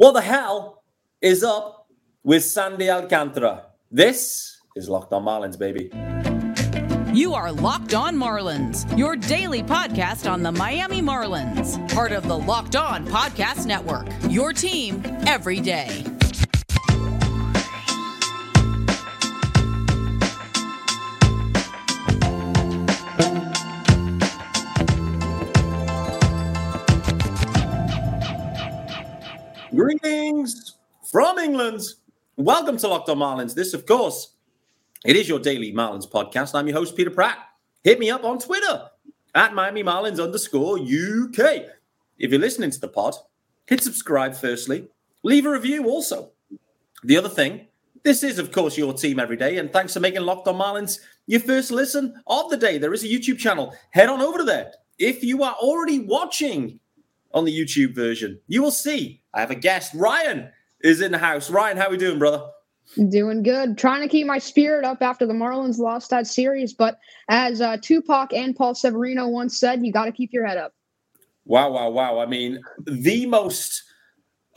What the hell is up with Sandy Alcantara? This is Locked On Marlins, baby. You are Locked On Marlins, your daily podcast on the Miami Marlins, part of the Locked On Podcast Network. Your team every day. Greetings from England. Welcome to Locked On Marlins. This, of course, it is your daily Marlins podcast. I'm your host, Peter Pratt. Hit me up on Twitter at Miami Marlins underscore UK. If you're listening to the pod, hit subscribe firstly. Leave a review also. The other thing, this is, of course, your team every day. And thanks for making Locked On Marlins your first listen of the day. There is a YouTube channel. Head on over to there. If you are already watching on the YouTube version. You will see I have a guest. Ryan is in the house. Ryan, how are we doing, brother? Doing good. Trying to keep my spirit up after the Marlins lost that series. But as uh, Tupac and Paul Severino once said, you got to keep your head up. Wow, wow, wow. I mean, the most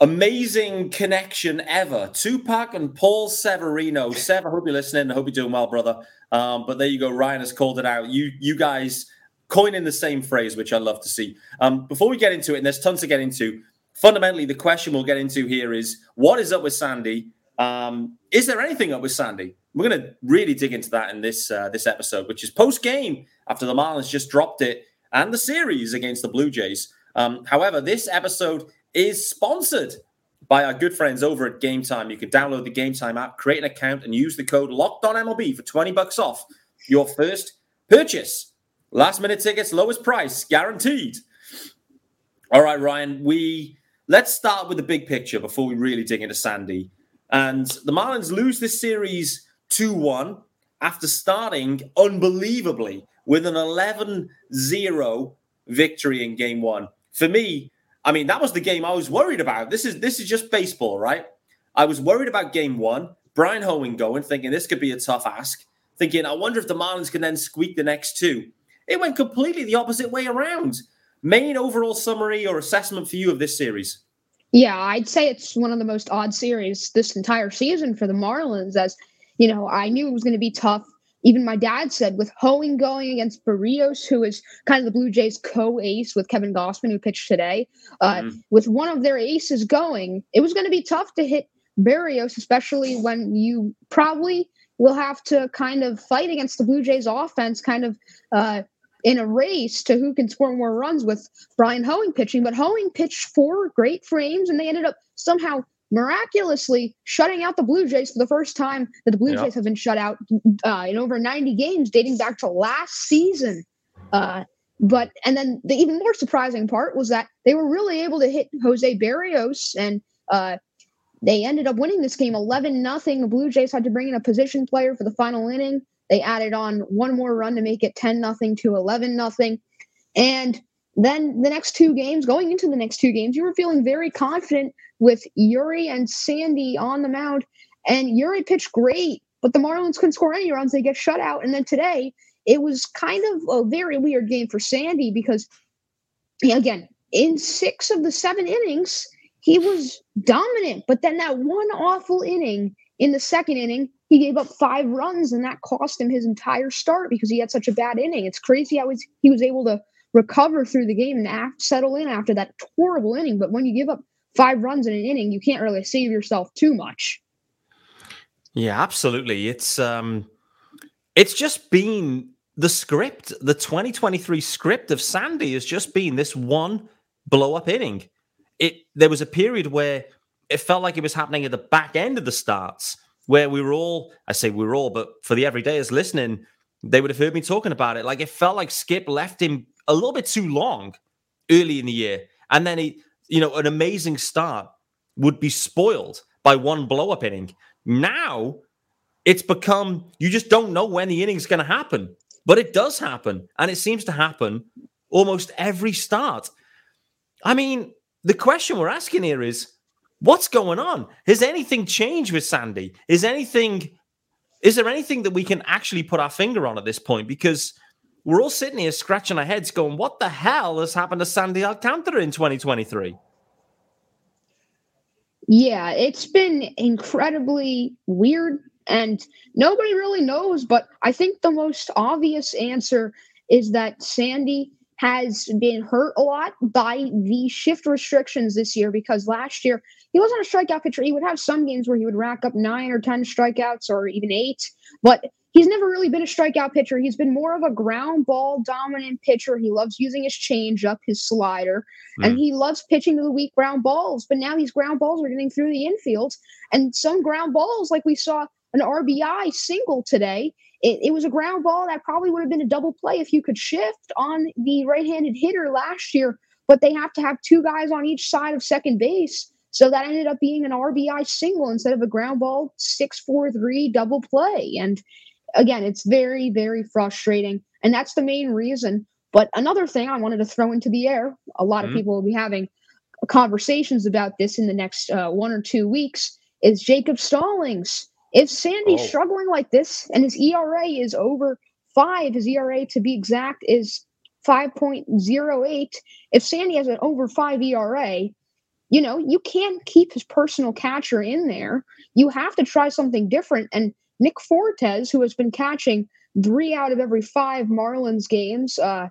amazing connection ever. Tupac and Paul Severino. Sev, I hope you're listening. I hope you're doing well, brother. Um, but there you go. Ryan has called it out. You, you guys coining the same phrase, which I love to see. Um, before we get into it, and there's tons to get into, fundamentally, the question we'll get into here is what is up with Sandy? Um, is there anything up with Sandy? We're going to really dig into that in this uh, this episode, which is post game after the Marlins just dropped it and the series against the Blue Jays. Um, however, this episode is sponsored by our good friends over at Game Time. You can download the Game Time app, create an account, and use the code Locked On MLB for twenty bucks off your first purchase. Last minute tickets, lowest price, guaranteed. All right, Ryan, we let's start with the big picture before we really dig into Sandy. And the Marlins lose this series 2 1 after starting unbelievably with an 11 0 victory in game one. For me, I mean, that was the game I was worried about. This is this is just baseball, right? I was worried about game one. Bryan Hoeing going, thinking this could be a tough ask. Thinking, I wonder if the Marlins can then squeak the next two. It went completely the opposite way around. Main overall summary or assessment for you of this series? Yeah, I'd say it's one of the most odd series this entire season for the Marlins. As you know, I knew it was going to be tough. Even my dad said with Hoeing going against Berríos, who is kind of the Blue Jays co-ace with Kevin Gausman, who pitched today, uh, mm. with one of their aces going, it was going to be tough to hit Berríos, especially when you probably will have to kind of fight against the Blue Jays offense, kind of uh, in a race to who can score more runs with Bryan Hoeing pitching. But Hoeing pitched four great frames, and they ended up somehow miraculously shutting out the Blue Jays for the first time that the Blue yep. Jays have been shut out uh, in over 90 games, dating back to last season. Uh, but and then the even more surprising part was that they were really able to hit Jose Berríos and uh, they ended up winning this game 11 nothing. The Blue Jays had to bring in a position player for the final inning. They added on one more run to make it 10 nothing to 11 nothing. And then the next two games, going into the next two games, you were feeling very confident with Eury and Sandy on the mound. And Eury pitched great, but the Marlins couldn't score any runs. They get shut out. And then today, it was kind of a very weird game for Sandy because, again, in six of the seven innings, he was dominant. But then that one awful inning in the second inning, he gave up five runs, and that cost him his entire start because he had such a bad inning. It's crazy how he was able to recover through the game and settle in after that horrible inning. But when you give up five runs in an inning, you can't really save yourself too much. Yeah, absolutely. It's um, it's just been the script. The 2023 script of Sandy has just been this one blow up inning. It there was a period where it felt like it was happening at the back end of the starts where we were all, I say we were all, but for the everydayers listening, they would have heard me talking about it. Like it felt like Skip left him a little bit too long early in the year. And then he, you know, an amazing start would be spoiled by one blow up inning. Now it's become, you just don't know when the inning's going to happen, but it does happen. And it seems to happen almost every start. I mean, the question we're asking here is What's going on? Has anything changed with Sandy? Is anything is there anything that we can actually put our finger on at this point? Because we're all sitting here scratching our heads going, what the hell has happened to Sandy Alcantara in 2023? Yeah, it's been incredibly weird and nobody really knows, but I think the most obvious answer is that Sandy has been hurt a lot by the shift restrictions this year because last year he wasn't a strikeout pitcher. He would have some games where he would rack up nine or 10 strikeouts or even eight, but he's never really been a strikeout pitcher. He's been more of a ground ball dominant pitcher. He loves using his changeup, his slider, mm. and he loves pitching to the weak ground balls. But now these ground balls are getting through the infield, and some ground balls, like we saw an RBI single today. It, it, was a ground ball that probably would have been a double play if you could shift on the right handed hitter last year, but they have to have two guys on each side of second base. So that ended up being an RBI single instead of a ground ball six four three double play. And again, it's very, very frustrating. And that's the main reason. But another thing I wanted to throw into the air a lot mm-hmm. of people will be having conversations about this in the next uh, one or two weeks is Jacob Stallings. If Sandy's oh. struggling like this and his ERA is over five, his ERA to be exact is 5.08. If Sandy has an over five ERA, you know, you can't keep his personal catcher in there. You have to try something different. And Nick Fortes, who has been catching three out of every five Marlins games, uh,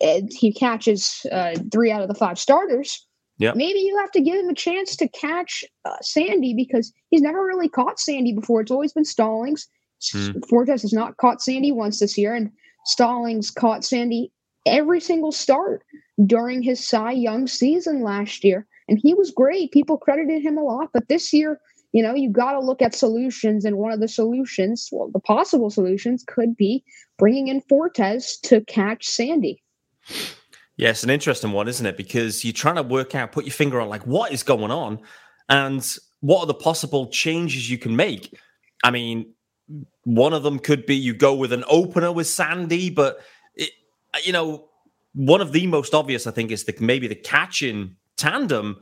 he catches uh, three out of the five starters. Yeah. Maybe you have to give him a chance to catch uh, Sandy because he's never really caught Sandy before. It's always been Stallings. Hmm. Fortes has not caught Sandy once this year, and Stallings caught Sandy every single start during his Cy Young season last year. And he was great. People credited him a lot. But this year, you know, you got to look at solutions. And one of the solutions, well, the possible solutions could be bringing in Fortes to catch Sandy. Yes, an interesting one, isn't it? Because you're trying to work out, put your finger on like what is going on and what are the possible changes you can make. I mean, one of them could be you go with an opener with Sandy, but it, you know, one of the most obvious, I think, is the maybe the catching tandem.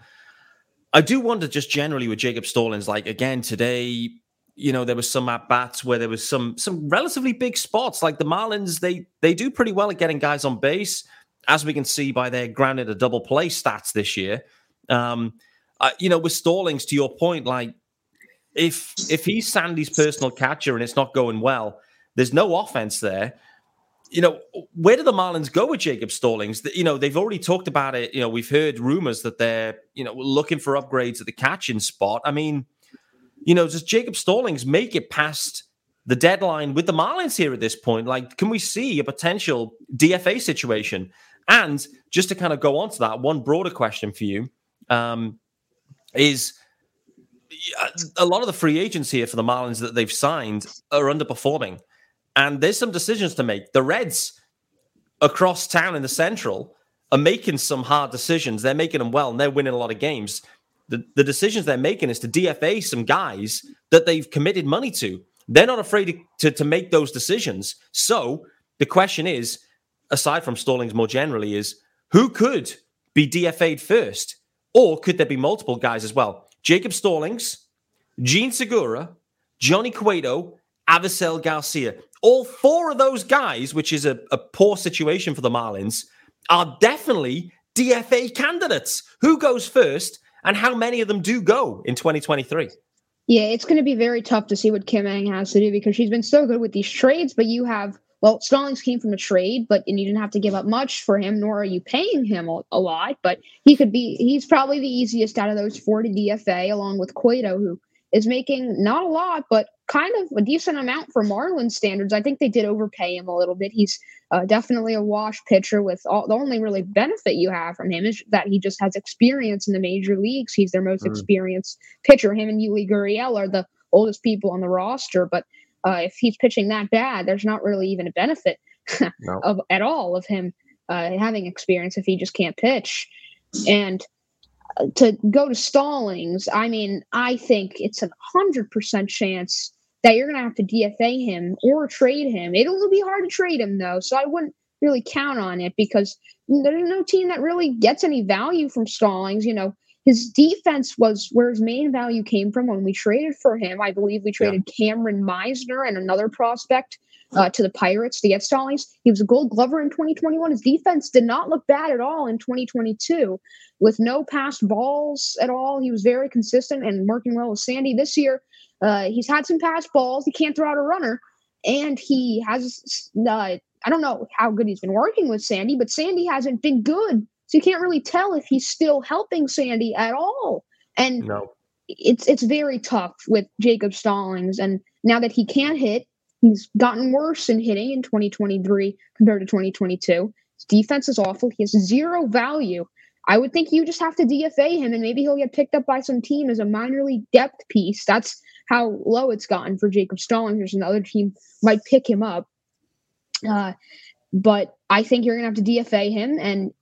I do wonder just generally with Jacob Stallings, like again today, you know, there was some at bats where there was some some relatively big spots. Like the Marlins, they they do pretty well at getting guys on base as we can see by their grounded a double play stats this year. Um, uh, you know, with Stallings, to your point, like if if he's Sandy's personal catcher and it's not going well, there's no offense there. You know, where do the Marlins go with Jacob Stallings? You know, they've already talked about it. You know, we've heard rumors that they're you know looking for upgrades at the catching spot. I mean, you know, does Jacob Stallings make it past the deadline with the Marlins here at this point? Like, can we see a potential DFA situation? And just to kind of go on to that, one broader question for you um, is a lot of the free agents here for the Marlins that they've signed are underperforming. And there's some decisions to make. The Reds across town in the Central are making some hard decisions. They're making them well and they're winning a lot of games. The, the decisions they're making is to DFA some guys that they've committed money to. They're not afraid to, to, to make those decisions. So the question is aside from Stallings more generally, is who could be DFA'd first? Or could there be multiple guys as well? Jacob Stallings, Jean Segura, Johnny Cueto, Avisail Garcia. All four of those guys, which is a, a poor situation for the Marlins, are definitely DFA candidates. Who goes first and how many of them do go in 2023? Yeah, it's going to be very tough to see what Kim Ng has to do because she's been so good with these trades, but you have well, Stallings came from a trade, but and you didn't have to give up much for him, nor are you paying him a, a lot. But he could be he's probably the easiest out of those four to DFA, along with Cueto, who is making not a lot, but kind of a decent amount for Marlin standards. I think they did overpay him a little bit. He's uh, definitely a wash pitcher with all the only really benefit you have from him is that he just has experience in the major leagues. He's their most mm. experienced pitcher. Him and Yuli Gurriel are the oldest people on the roster, but uh, if he's pitching that bad, there's not really even a benefit no. of at all of him uh, having experience if he just can't pitch. And uh, to go to Stallings, I mean, I think it's a hundred percent chance that you're going to have to DFA him or trade him. It'll be hard to trade him though, so I wouldn't really count on it because there's no team that really gets any value from Stallings. You know, his defense was where his main value came from when we traded for him. I believe we traded yeah. Cameron Misner and another prospect uh, to the Pirates to get Stallings. He was a gold glover in 2021. His defense did not look bad at all in 2022 with no passed balls at all. He was very consistent and working well with Sandy. This year, uh, he's had some passed balls. He can't throw out a runner. And he has, uh, I don't know how good he's been working with Sandy, but Sandy hasn't been good. So you can't really tell if he's still helping Sandy at all. And no. it's it's very tough with Jacob Stallings. And now that he can't hit, He's gotten worse in hitting in 2023 compared to 2022. His defense is awful. He has zero value. I would think you just have to DFA him and maybe he'll get picked up by some team as a minor league depth piece. That's how low it's gotten for Jacob Stallings. There's another team might pick him up. Uh, but I think you're going to have to DFA him. And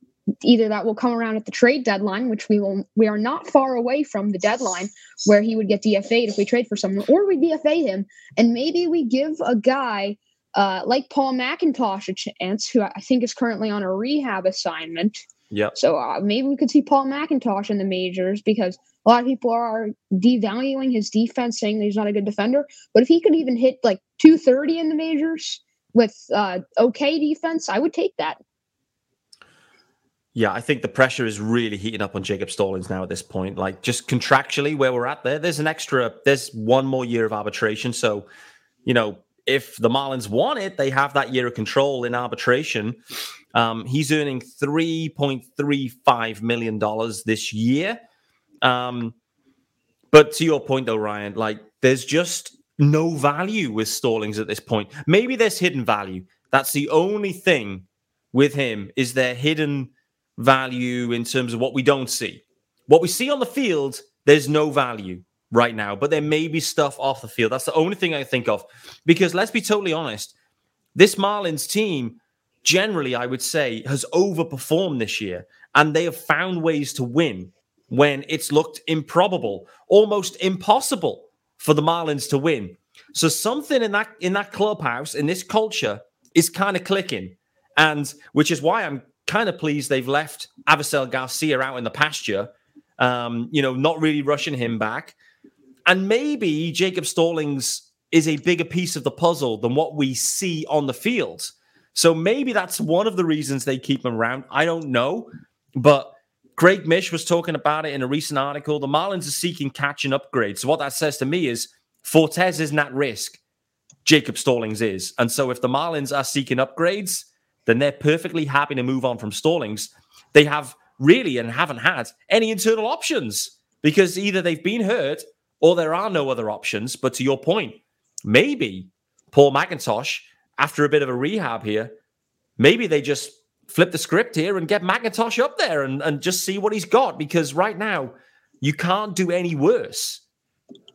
either that will come around at the trade deadline, which we will we are not far away from the deadline where he would get DFA'd if we trade for someone, or we DFA him and maybe we give a guy uh, like Paul McIntosh a chance, who I think is currently on a rehab assignment. Yeah. So uh, maybe we could see Paul McIntosh in the majors because a lot of people are devaluing his defense, saying that he's not a good defender. But if he could even hit like 230 in the majors with uh, okay defense, I would take that. Yeah, I think the pressure is really heating up on Jacob Stallings now at this point. Like just contractually where we're at there, there's an extra, there's one more year of arbitration. So, you know, if the Marlins want it, they have that year of control in arbitration. Um, he's earning $3.35 million this year. Um, but to your point, though, Ryan, like there's just no value with Stallings at this point. Maybe there's hidden value. That's the only thing with him is there hidden value in terms of what we don't see. What we see on the field, there's no value right now, but there may be stuff off the field. That's the only thing I think of. Because let's be totally honest, this Marlins team, generally, I would say, has overperformed this year, and they have found ways to win when it's looked improbable, almost impossible for the Marlins to win. So something in that in that clubhouse, in this culture, is kind of clicking. And which is why I'm kind of pleased they've left Avisail Garcia out in the pasture. Um, you know, not really rushing him back. And maybe Jacob Stallings is a bigger piece of the puzzle than what we see on the field. So maybe that's one of the reasons they keep him around. I don't know. But Craig Mish was talking about it in a recent article. The Marlins are seeking catch and upgrade. So what that says to me is Fortes isn't at risk. Jacob Stallings is. And so if the Marlins are seeking upgrades, then they're perfectly happy to move on from Stallings. They have really and haven't had any internal options because either they've been hurt or there are no other options. But to your point, maybe Paul McIntosh, after a bit of a rehab here, maybe they just flip the script here and get McIntosh up there and, and just see what he's got because right now you can't do any worse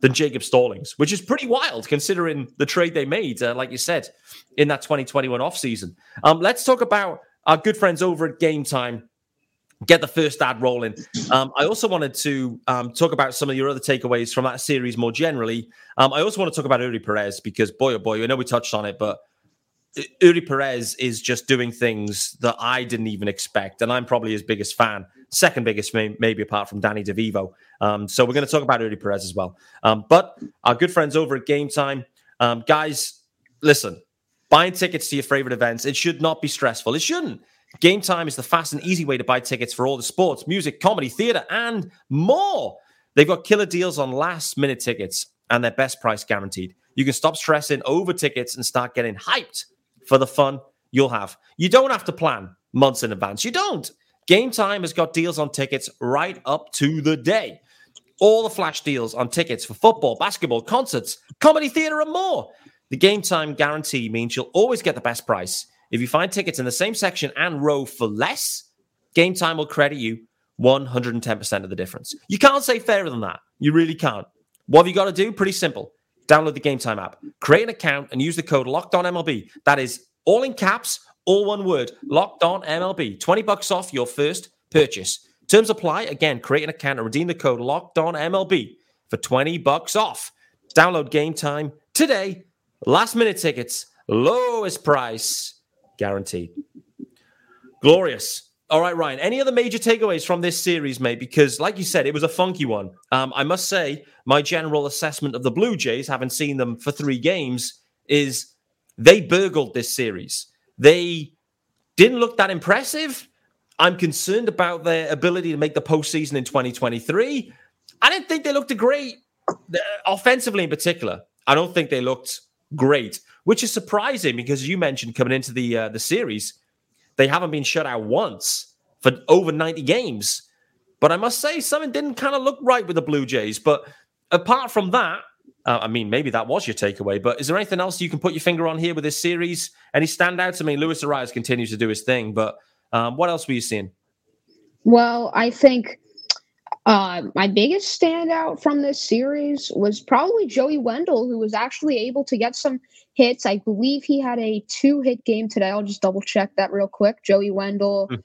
than Jacob Stallings, which is pretty wild considering the trade they made, uh, like you said, in that 2021 offseason. Um, let's talk about our good friends over at Game Time. Get the first ad rolling. Um, I also wanted to um, talk about some of your other takeaways from that series more generally. Um, I also want to talk about Eury Perez because, boy, oh boy, I know we touched on it, but Eury Perez is just doing things that I didn't even expect. And I'm probably his biggest fan, second biggest, maybe apart from Danny DeVivo. Um, so we're going to talk about Eury Perez as well. Um, but our good friends over at Game Time, um, guys, listen, buying tickets to your favorite events, it should not be stressful. It shouldn't. Game Time is the fast and easy way to buy tickets for all the sports, music, comedy, theater, and more. They've got killer deals on last minute tickets and their best price guaranteed. You can stop stressing over tickets and start getting hyped for the fun you'll have. You don't have to plan months in advance. You don't. Game Time has got deals on tickets right up to the day. All the flash deals on tickets for football, basketball, concerts, comedy, theater, and more. The Game Time guarantee means you'll always get the best price. If you find tickets in the same section and row for less, Game Time will credit you 110% of the difference. You can't say fairer than that. You really can't. What have you got to do? Pretty simple. Download the Game Time app, create an account, and use the code Locked On MLB. That is all in caps, all one word. Locked On MLB. Twenty bucks off your first purchase. Terms apply. Again, create an account and redeem the code Locked On MLB for twenty bucks off. Download Game Time today. Last minute tickets, lowest price guaranteed. Glorious. All right, Ryan. Any other major takeaways from this series, mate? Because, like you said, it was a funky one. Um, I must say, my general assessment of the Blue Jays, having seen them for three games, is they burgled this series. They didn't look that impressive. I'm concerned about their ability to make the postseason in 2023. I didn't think they looked great offensively, in particular. I don't think they looked great, which is surprising because you mentioned coming into the uh, the series, they haven't been shut out once for over 90 games. But I must say, something didn't kind of look right with the Blue Jays. But apart from that, uh, I mean, maybe that was your takeaway. But is there anything else you can put your finger on here with this series? Any standouts? I mean, Luis Arraez continues to do his thing, but um, what else were you seeing? Well, I think uh, my biggest standout from this series was probably Joey Wendle, who was actually able to get some hits. I believe he had a two hit game today. I'll just double check that real quick. Joey Wendle, mm.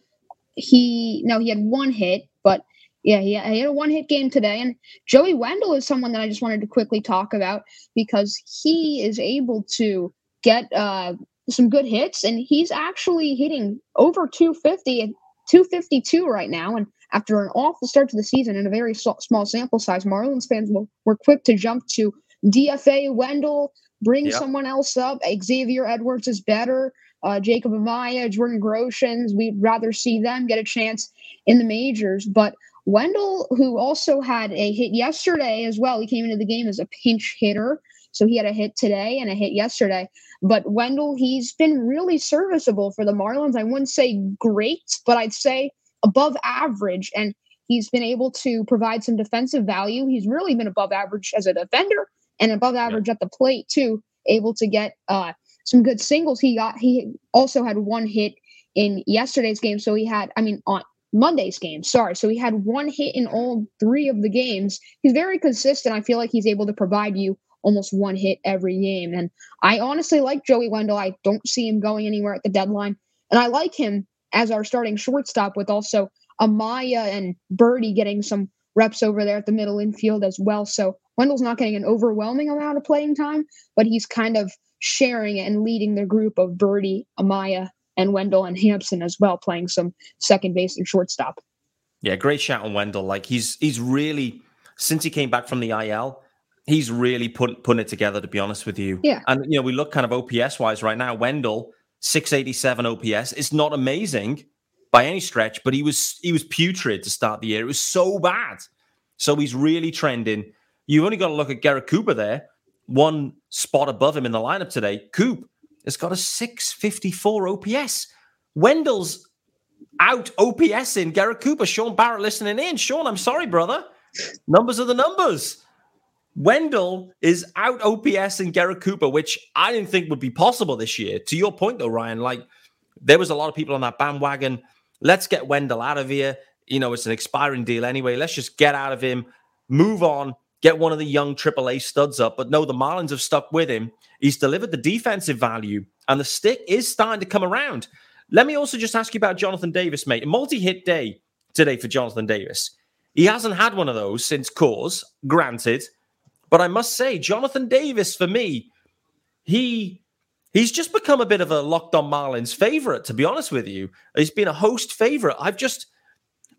he no, he had one hit, but yeah, he, he had a one hit game today. And Joey Wendle is someone that I just wanted to quickly talk about because he is able to get uh, some good hits, and he's actually hitting over 250 and 252 right now. And after an awful start to the season and a very small sample size, Marlins fans were quick to jump to DFA Wendle, bring yep. someone else up. Xavier Edwards is better. Uh, Jacob Amaya, Jordan Groshans, we'd rather see them get a chance in the majors. But Wendle, who also had a hit yesterday as well, he came into the game as a pinch hitter. So he had a hit today and a hit yesterday. But Wendle, he's been really serviceable for the Marlins. I wouldn't say great, but I'd say above average. And he's been able to provide some defensive value. He's really been above average as a defender and above average yeah. at the plate, too, able to get uh, some good singles. He got he also had one hit in yesterday's game. So he had, I mean, on Monday's game. Sorry. So he had one hit in all three of the games. He's very consistent. I feel like he's able to provide you almost one hit every game. And I honestly like Joey Wendle. I don't see him going anywhere at the deadline. And I like him as our starting shortstop with also Amaya and Berti getting some reps over there at the middle infield as well. So Wendle's not getting an overwhelming amount of playing time, but he's kind of sharing and leading the group of Berti, Amaya, and Wendle and Hampson as well, playing some second base and shortstop. Yeah, great shout on Wendle. Like he's he's really since he came back from the IL, he's really put, putting it together, to be honest with you. Yeah. And, you know, we look kind of OPS wise right now. Wendle 687 OPS. It's not amazing by any stretch, but he was he was putrid to start the year. It was so bad. So he's really trending. You've only got to look at Garrett Cooper there, one spot above him in the lineup today. Coop has got a 654 OPS. Wendle's out OPS in Garrett Cooper. Sean Barrett listening in. Sean, I'm sorry, brother. Numbers are the numbers. Wendle is out OPS and Garrett Cooper, which I didn't think would be possible this year. To your point, though, Ryan, like there was a lot of people on that bandwagon. Let's get Wendle out of here. You know, it's an expiring deal anyway. Let's just get out of him, move on, get one of the young AAA studs up. But no, the Marlins have stuck with him. He's delivered the defensive value, and the stick is starting to come around. Let me also just ask you about Jonathan Davis, mate. A multi hit day today for Jonathan Davis. He hasn't had one of those since cause, granted. But I must say, Jonathan Davis, for me, he he's just become a bit of a locked on Marlins favorite, to be honest with you. He's been a host favorite. I've just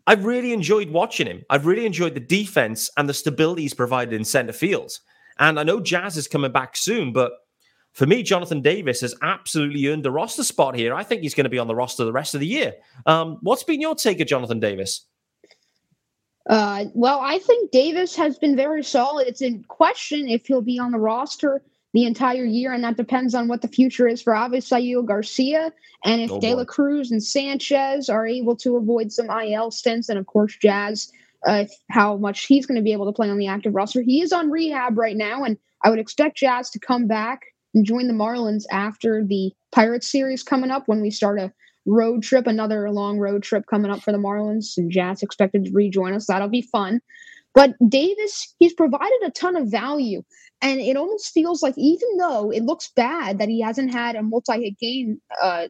I've really enjoyed watching him. I've really enjoyed the defense and the stability he's provided in center field. And I know Jazz is coming back soon, but for me, Jonathan Davis has absolutely earned a roster spot here. I think he's going to be on the roster the rest of the year. Um, what's been your take of Jonathan Davis? Uh, well, I think Davis has been very solid. It's in question if he'll be on the roster the entire year, and that depends on what the future is for Avisail Garcia and if oh, De La Cruz and Sanchez are able to avoid some IL stints, and of course Jazz, uh, how much he's going to be able to play on the active roster. He is on rehab right now, and I would expect Jazz to come back and join the Marlins after the Pirates series coming up when we start a road trip, another long road trip coming up for the Marlins, and Jazz expected to rejoin us. That'll be fun. But Davis, he's provided a ton of value. And it almost feels like, even though it looks bad that he hasn't had a multi hit game uh,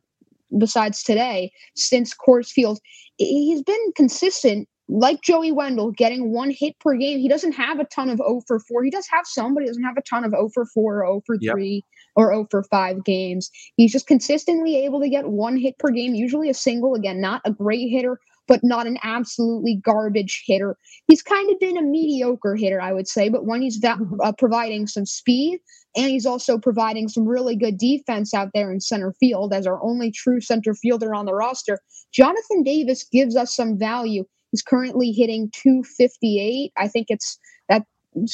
besides today since Coors Field, he's been consistent, like Joey Wendle, getting one hit per game. He doesn't have a ton of 0 for 4. He does have some, but he doesn't have a ton of 0 for 4 or 0 for 3 yep. or 0 for 5 games. He's just consistently able to get one hit per game, usually a single. Again, not a great hitter, but not an absolutely garbage hitter. He's kind of been a mediocre hitter, I would say, but when he's va- uh, providing some speed and he's also providing some really good defense out there in center field as our only true center fielder on the roster, Jonathan Davis gives us some value. He's currently hitting 258. I think it's that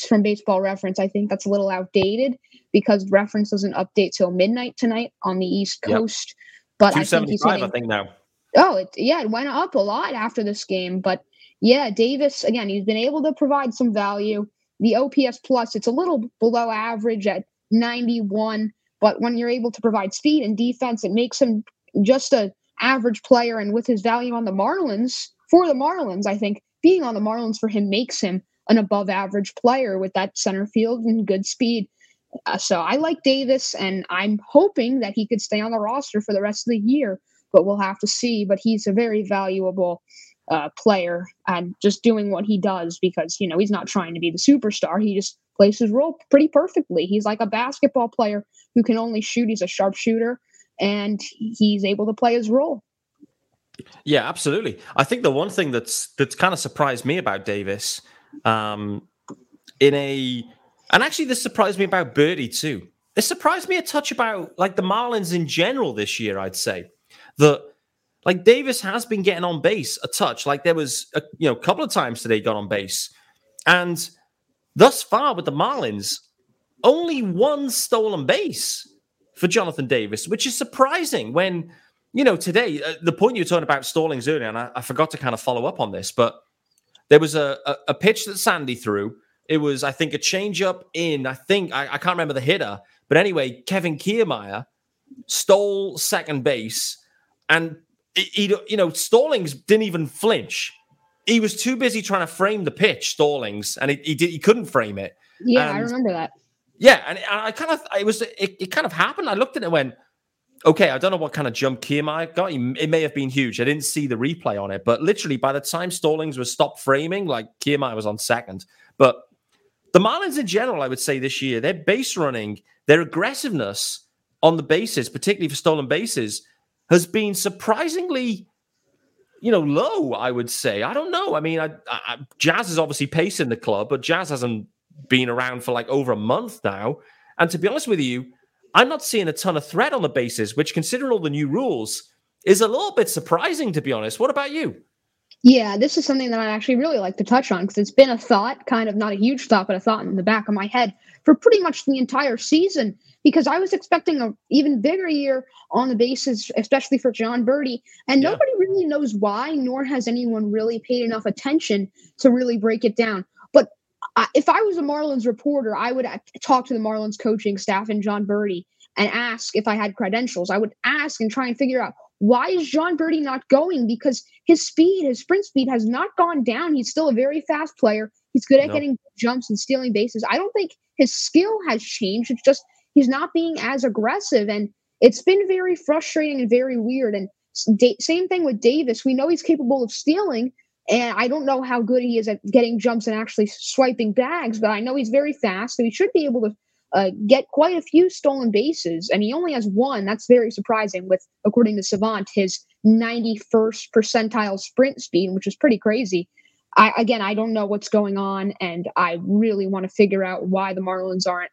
from baseball reference. I think that's a little outdated because reference doesn't update till midnight tonight on the East Coast. Yep. But I think he's hitting, I think now. Oh, it, yeah, it went up a lot after this game. But yeah, Davis, again, he's been able to provide some value. The OPS plus, it's a little below average at 91. But when you're able to provide speed and defense, it makes him just a average player. And with his value on the Marlins, for the Marlins, I think being on the Marlins for him makes him an above average player with that center field and good speed. Uh, so I like Davis, and I'm hoping that he could stay on the roster for the rest of the year but we'll have to see. But he's a very valuable uh, player and just doing what he does because you know he's not trying to be the superstar. He just plays his role pretty perfectly. He's like a basketball player who can only shoot. He's a sharpshooter, and he's able to play his role. Yeah, absolutely. I think the one thing that's that's kind of surprised me about Davis, um, in a, and actually this surprised me about Berti too. It surprised me a touch about like the Marlins in general this year. I'd say that like Davis has been getting on base a touch. Like there was a you know a couple of times today got on base, and thus far with the Marlins, only one stolen base for Jonathan Davis, which is surprising. When you know today uh, the point you were talking about Stallings earlier, and I, I, forgot to kind of follow up on this, but there was a, a, a pitch that Sandy threw. It was I think a changeup in I think I, I can't remember the hitter, but anyway, Kevin Kiermaier stole second base and he, you know, Stallings didn't even flinch. He was too busy trying to frame the pitch, Stallings, and he, he did he couldn't frame it. Yeah, and, I remember that. Yeah, and I kind of it was it, it kind of happened. I looked at it and went, okay, I don't know what kind of jump Kiermaier got. It may have been huge. I didn't see the replay on it, but literally by the time Stallings was stopped framing, like Kiermaier was on second. But the Marlins in general, I would say this year, their base running, their aggressiveness on the bases, particularly for stolen bases, has been surprisingly, you know, low. I would say. I don't know. I mean, I, I, Jazz is obviously pacing the club, but Jazz hasn't been around for like over a month now. And to be honest with you, I'm not seeing a ton of threat on the bases, which, considering all the new rules, is a little bit surprising. To be honest, what about you? Yeah, this is something that I actually really like to touch on because it's been a thought, kind of not a huge thought, but a thought in the back of my head for pretty much the entire season because I was expecting a even bigger year on the bases, especially for Jon Berti. and yeah. nobody really knows why, nor has anyone really paid enough attention to really break it down. But I, if I was a Marlins reporter, I would talk to the Marlins coaching staff and Jon Berti and ask if I had credentials. I would ask and try and figure out why is Jon Berti not going? Because his speed, his sprint speed has not gone down. He's still a very fast player. He's good at no. getting jumps and stealing bases. I don't think his skill has changed. It's just he's not being as aggressive. And it's been very frustrating and very weird. And da- same thing with Davis. We know he's capable of stealing. And I don't know how good he is at getting jumps and actually swiping bags, but I know he's very fast. So he should be able to uh, get quite a few stolen bases. And he only has one. That's very surprising, with, according to Savant, his 91st percentile sprint speed, which is pretty crazy. I, again, I don't know what's going on, and I really want to figure out why the Marlins aren't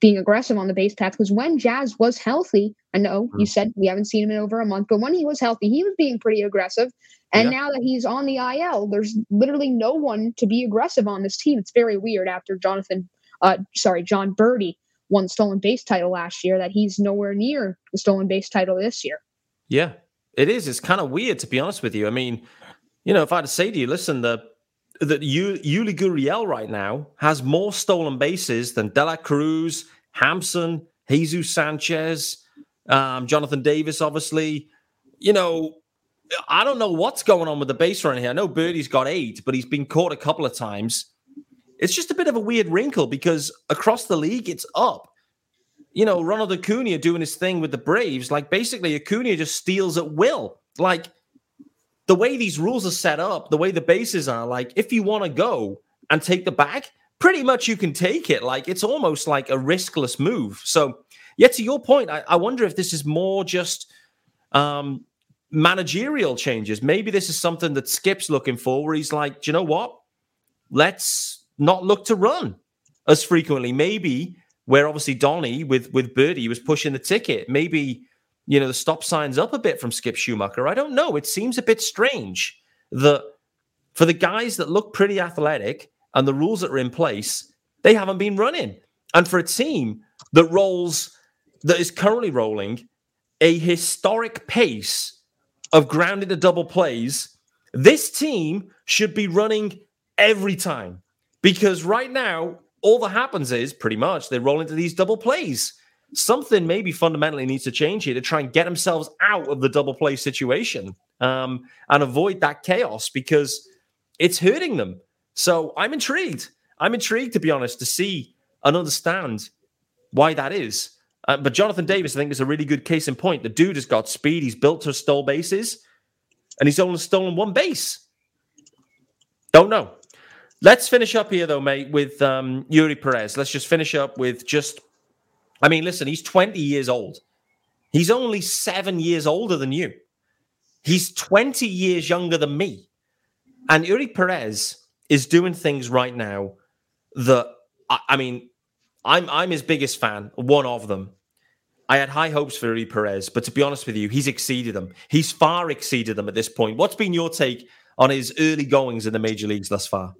being aggressive on the base path because when Jazz was healthy, I know mm. you said we haven't seen him in over a month, but when he was healthy, he was being pretty aggressive. And yeah. now that he's on the IL, there's literally no one to be aggressive on this team. It's very weird after Jonathan, uh, sorry, Jon Berti won stolen base title last year that he's nowhere near the stolen base title this year. Yeah, it is. It's kind of weird to be honest with you. I mean, you know, if I had to say to you, listen, the that Yuli Gurriel right now has more stolen bases than De La Cruz, Hampson, Jesus Sanchez, um, Jonathan Davis, obviously. You know, I don't know what's going on with the base running here. I know Berti's got eight, but he's been caught a couple of times. It's just a bit of a weird wrinkle because across the league, it's up. You know, Ronald Acuna doing his thing with the Braves, like basically Acuna just steals at will. Like the way these rules are set up, the way the bases are, like if you want to go and take the bag, pretty much you can take it. Like it's almost like a riskless move. So yeah, to your point, I, I wonder if this is more just um, managerial changes. Maybe this is something that Skip's looking for, where he's like, Do you know what? Let's not look to run as frequently. Maybe where obviously Donny with with Berti was pushing the ticket. Maybe you know the stop signs up a bit from Skip Schumaker. I don't know. It seems a bit strange that for the guys that look pretty athletic and the rules that are in place, they haven't been running. And for a team that rolls that is currently rolling a historic pace of grounded to double plays, this team should be running every time. Because right now, all that happens is pretty much they roll into these double plays. Something maybe fundamentally needs to change here to try and get themselves out of the double play situation um, and avoid that chaos because it's hurting them. So I'm intrigued. I'm intrigued, to be honest, to see and understand why that is. Uh, but Jonathan Davis, I think, is a really good case in point. The dude has got speed. He's built to stole bases, and he's only stolen one base. Don't know. Let's finish up here, though, mate, with um, Eury Perez. Let's just finish up with just. I mean, listen, he's 20 years old. He's only seven years older than you. He's 20 years younger than me. And Eury Perez is doing things right now that, I, I mean, I'm I'm his biggest fan, one of them. I had high hopes for Eury Perez, but to be honest with you, he's exceeded them. He's far exceeded them at this point. What's been your take on his early goings in the major leagues thus far?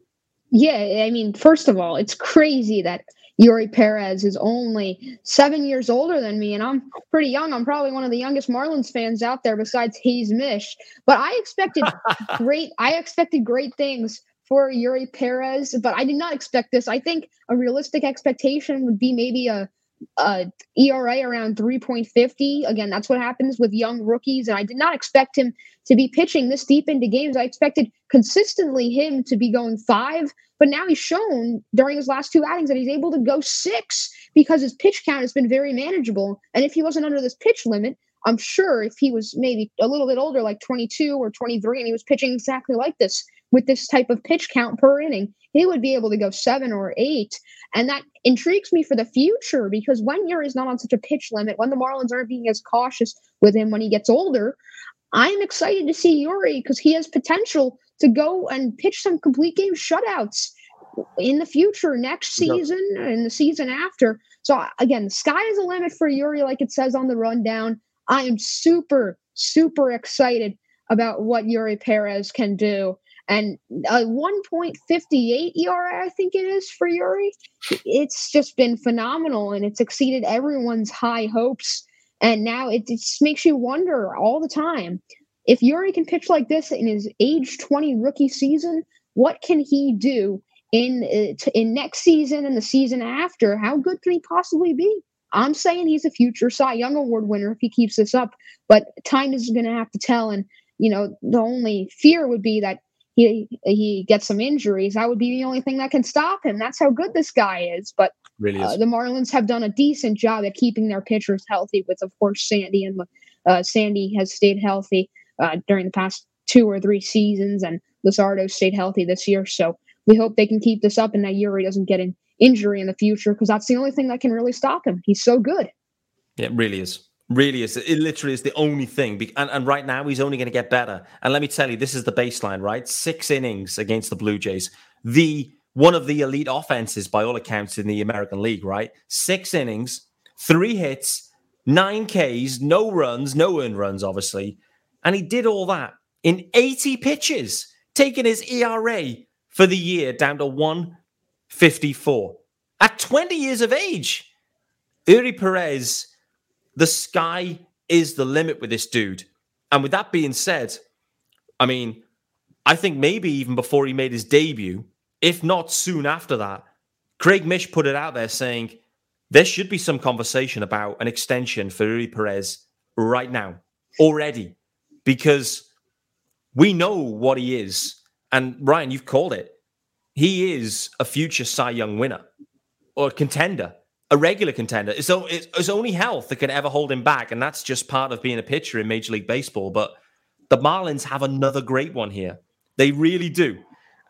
Yeah, I mean, first of all, it's crazy that Eury Perez is only seven years older than me, and I'm pretty young. I'm probably one of the youngest Marlins fans out there, besides Hayes Mish. But I expected great. I expected great things for Eury Perez, but I did not expect this. I think a realistic expectation would be maybe a, Uh, a ERA around 3.50. Again, that's what happens with young rookies, and I did not expect him to be pitching this deep into games. I expected consistently him to be going five, but now he's shown during his last two outings that he's able to go six because his pitch count has been very manageable. And if he wasn't under this pitch limit, I'm sure if he was maybe a little bit older, like 22 or 23, and he was pitching exactly like this, with this type of pitch count per inning, he would be able to go seven or eight. And that intrigues me for the future because when Eury is not on such a pitch limit, when the Marlins aren't being as cautious with him when he gets older, I'm excited to see Eury because he has potential to go and pitch some complete game shutouts in the future, next season and the season after. So again, the sky is the limit for Eury, like it says on the rundown. I am super, super excited about what Eury Perez can do and a 1.58 ERA, I think it is for Eury. It's just been phenomenal, and it's exceeded everyone's high hopes. And now it just makes you wonder all the time if Eury can pitch like this in his age 20 rookie season, what can he do in uh, in next season and the season after? How good can he possibly be? I'm saying he's a future Cy Young Award winner if he keeps this up, but time is going to have to tell. And you know, the only fear would be that he he gets some injuries, that would be the only thing that can stop him. That's how good this guy is. But really uh, the Marlins have done a decent job at keeping their pitchers healthy. With of course Sandy and uh, Sandy has stayed healthy uh, during the past two or three seasons, and Luzardo stayed healthy this year. So we hope they can keep this up, and that Eury doesn't get an injury in the future because that's the only thing that can really stop him. He's so good. It really is. Really is. It literally is the only thing. And, and right now, he's only going to get better. And let me tell you, this is the baseline, right? Six innings against the Blue Jays. The one of the elite offenses by all accounts in the American League, right? Six innings, three hits, nine Ks, no runs, no earned runs, obviously. And he did all that in 80 pitches, taking his ERA for the year down to 154. At 20 years of age, Eury Perez the sky is the limit with this dude. And with that being said, I mean, I think maybe even before he made his debut, if not soon after that, Craig Mish put it out there saying there should be some conversation about an extension for Eury Perez right now, already, because we know what he is. And Ryan, you've called it. He is a future Cy Young winner or contender a regular contender. It's, it's, it's only health that can ever hold him back, and that's just part of being a pitcher in Major League Baseball. But the Marlins have another great one here. They really do.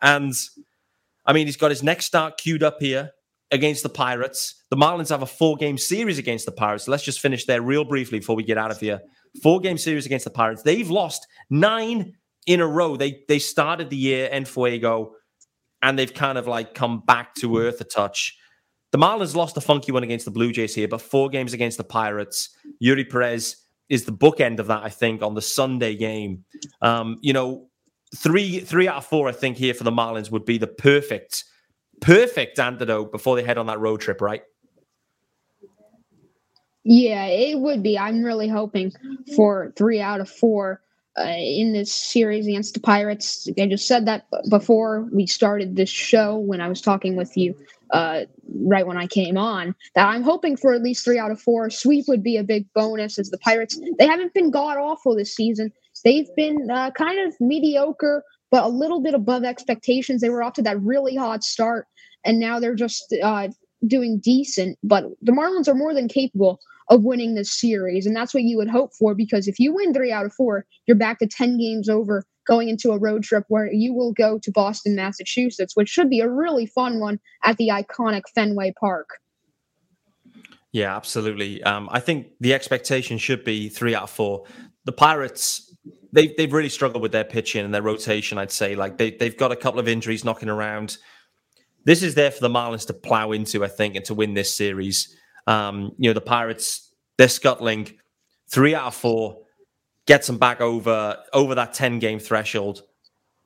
And I mean, he's got his next start queued up here against the Pirates. The Marlins have a four game series against the Pirates. Let's just finish there real briefly before we get out of here. Four game series against the Pirates. They've lost nine in a row. They they started the year en fuego and they've kind of like come back to earth a touch. The Marlins lost a funky one against the Blue Jays here, but four games against the Pirates. Eury Perez is the bookend of that, I think, on the Sunday game. Um, you know, three three out of four, I think, here for the Marlins would be the perfect, perfect antidote before they head on that road trip, right? Yeah, it would be. I'm really hoping for three out of four uh, in this series against the Pirates. I just said that before we started this show when I was talking with you uh, right when I came on that I'm hoping for at least three out of four. Sweep would be a big bonus as the Pirates, they haven't been god awful this season. They've been uh, kind of mediocre, but a little bit above expectations. They were off to that really hot start, and now they're just uh, doing decent. But the Marlins are more than capable of winning this series. And that's what you would hope for because if you win three out of four, you're back to 10 games over going into a road trip where you will go to Boston, Massachusetts, which should be a really fun one at the iconic Fenway Park. Yeah, absolutely. Um, I think the expectation should be three out of four. The Pirates, they've, they've really struggled with their pitching and their rotation, I'd say. Like they, they've got a couple of injuries knocking around. This is there for the Marlins to plow into, I think, and to win this series. Um, you know, the Pirates, they're scuttling three out of four, gets them back over over that 10 game threshold.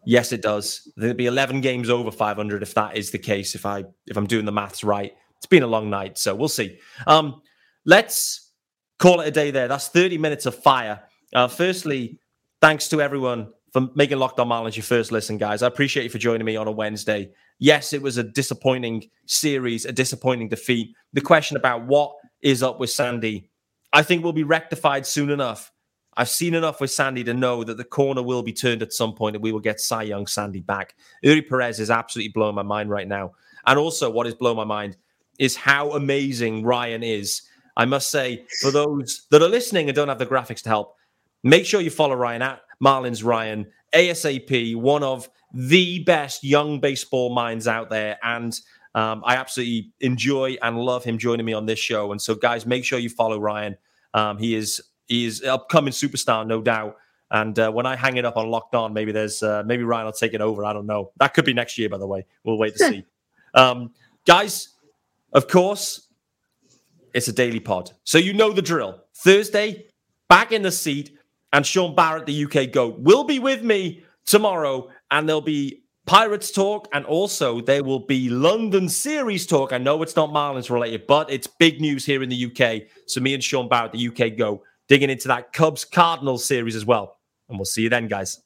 Yes, it does. There'll be 11 games over 500 if that is the case. If I if I'm doing the maths right, it's been a long night, so we'll see. Um, let's call it a day there. That's 30 minutes of fire. Uh, firstly, thanks to everyone for making Locked On Marlins your first listen, guys. I appreciate you for joining me on a Wednesday. Yes, it was a disappointing series, a disappointing defeat. The question about what is up with Sandy, I think will be rectified soon enough. I've seen enough with Sandy to know that the corner will be turned at some point and we will get Cy Young Sandy back. Eury Perez is absolutely blowing my mind right now. And also, what is blowing my mind is how amazing Ryan is. I must say, for those that are listening and don't have the graphics to help, make sure you follow Ryan at Marlins Ryan, ASAP, one of the best young baseball minds out there. And um, I absolutely enjoy and love him joining me on this show. And so, guys, make sure you follow Ryan. Um, he is he is upcoming superstar, no doubt. And uh, when I hang it up on Locked On, maybe there's uh, maybe Ryan will take it over. I don't know. That could be next year, by the way. We'll wait to see. um, guys, of course, it's a daily pod, so you know the drill. Thursday, back in the seat, and Sean Barrett, the UK GOAT, will be with me tomorrow and there'll be Pirates talk, and also there will be London series talk. I know it's not Marlins related, but it's big news here in the UK. So me and Sean Barrett, the UK, go digging into that Cubs Cardinals series as well. And we'll see you then, guys.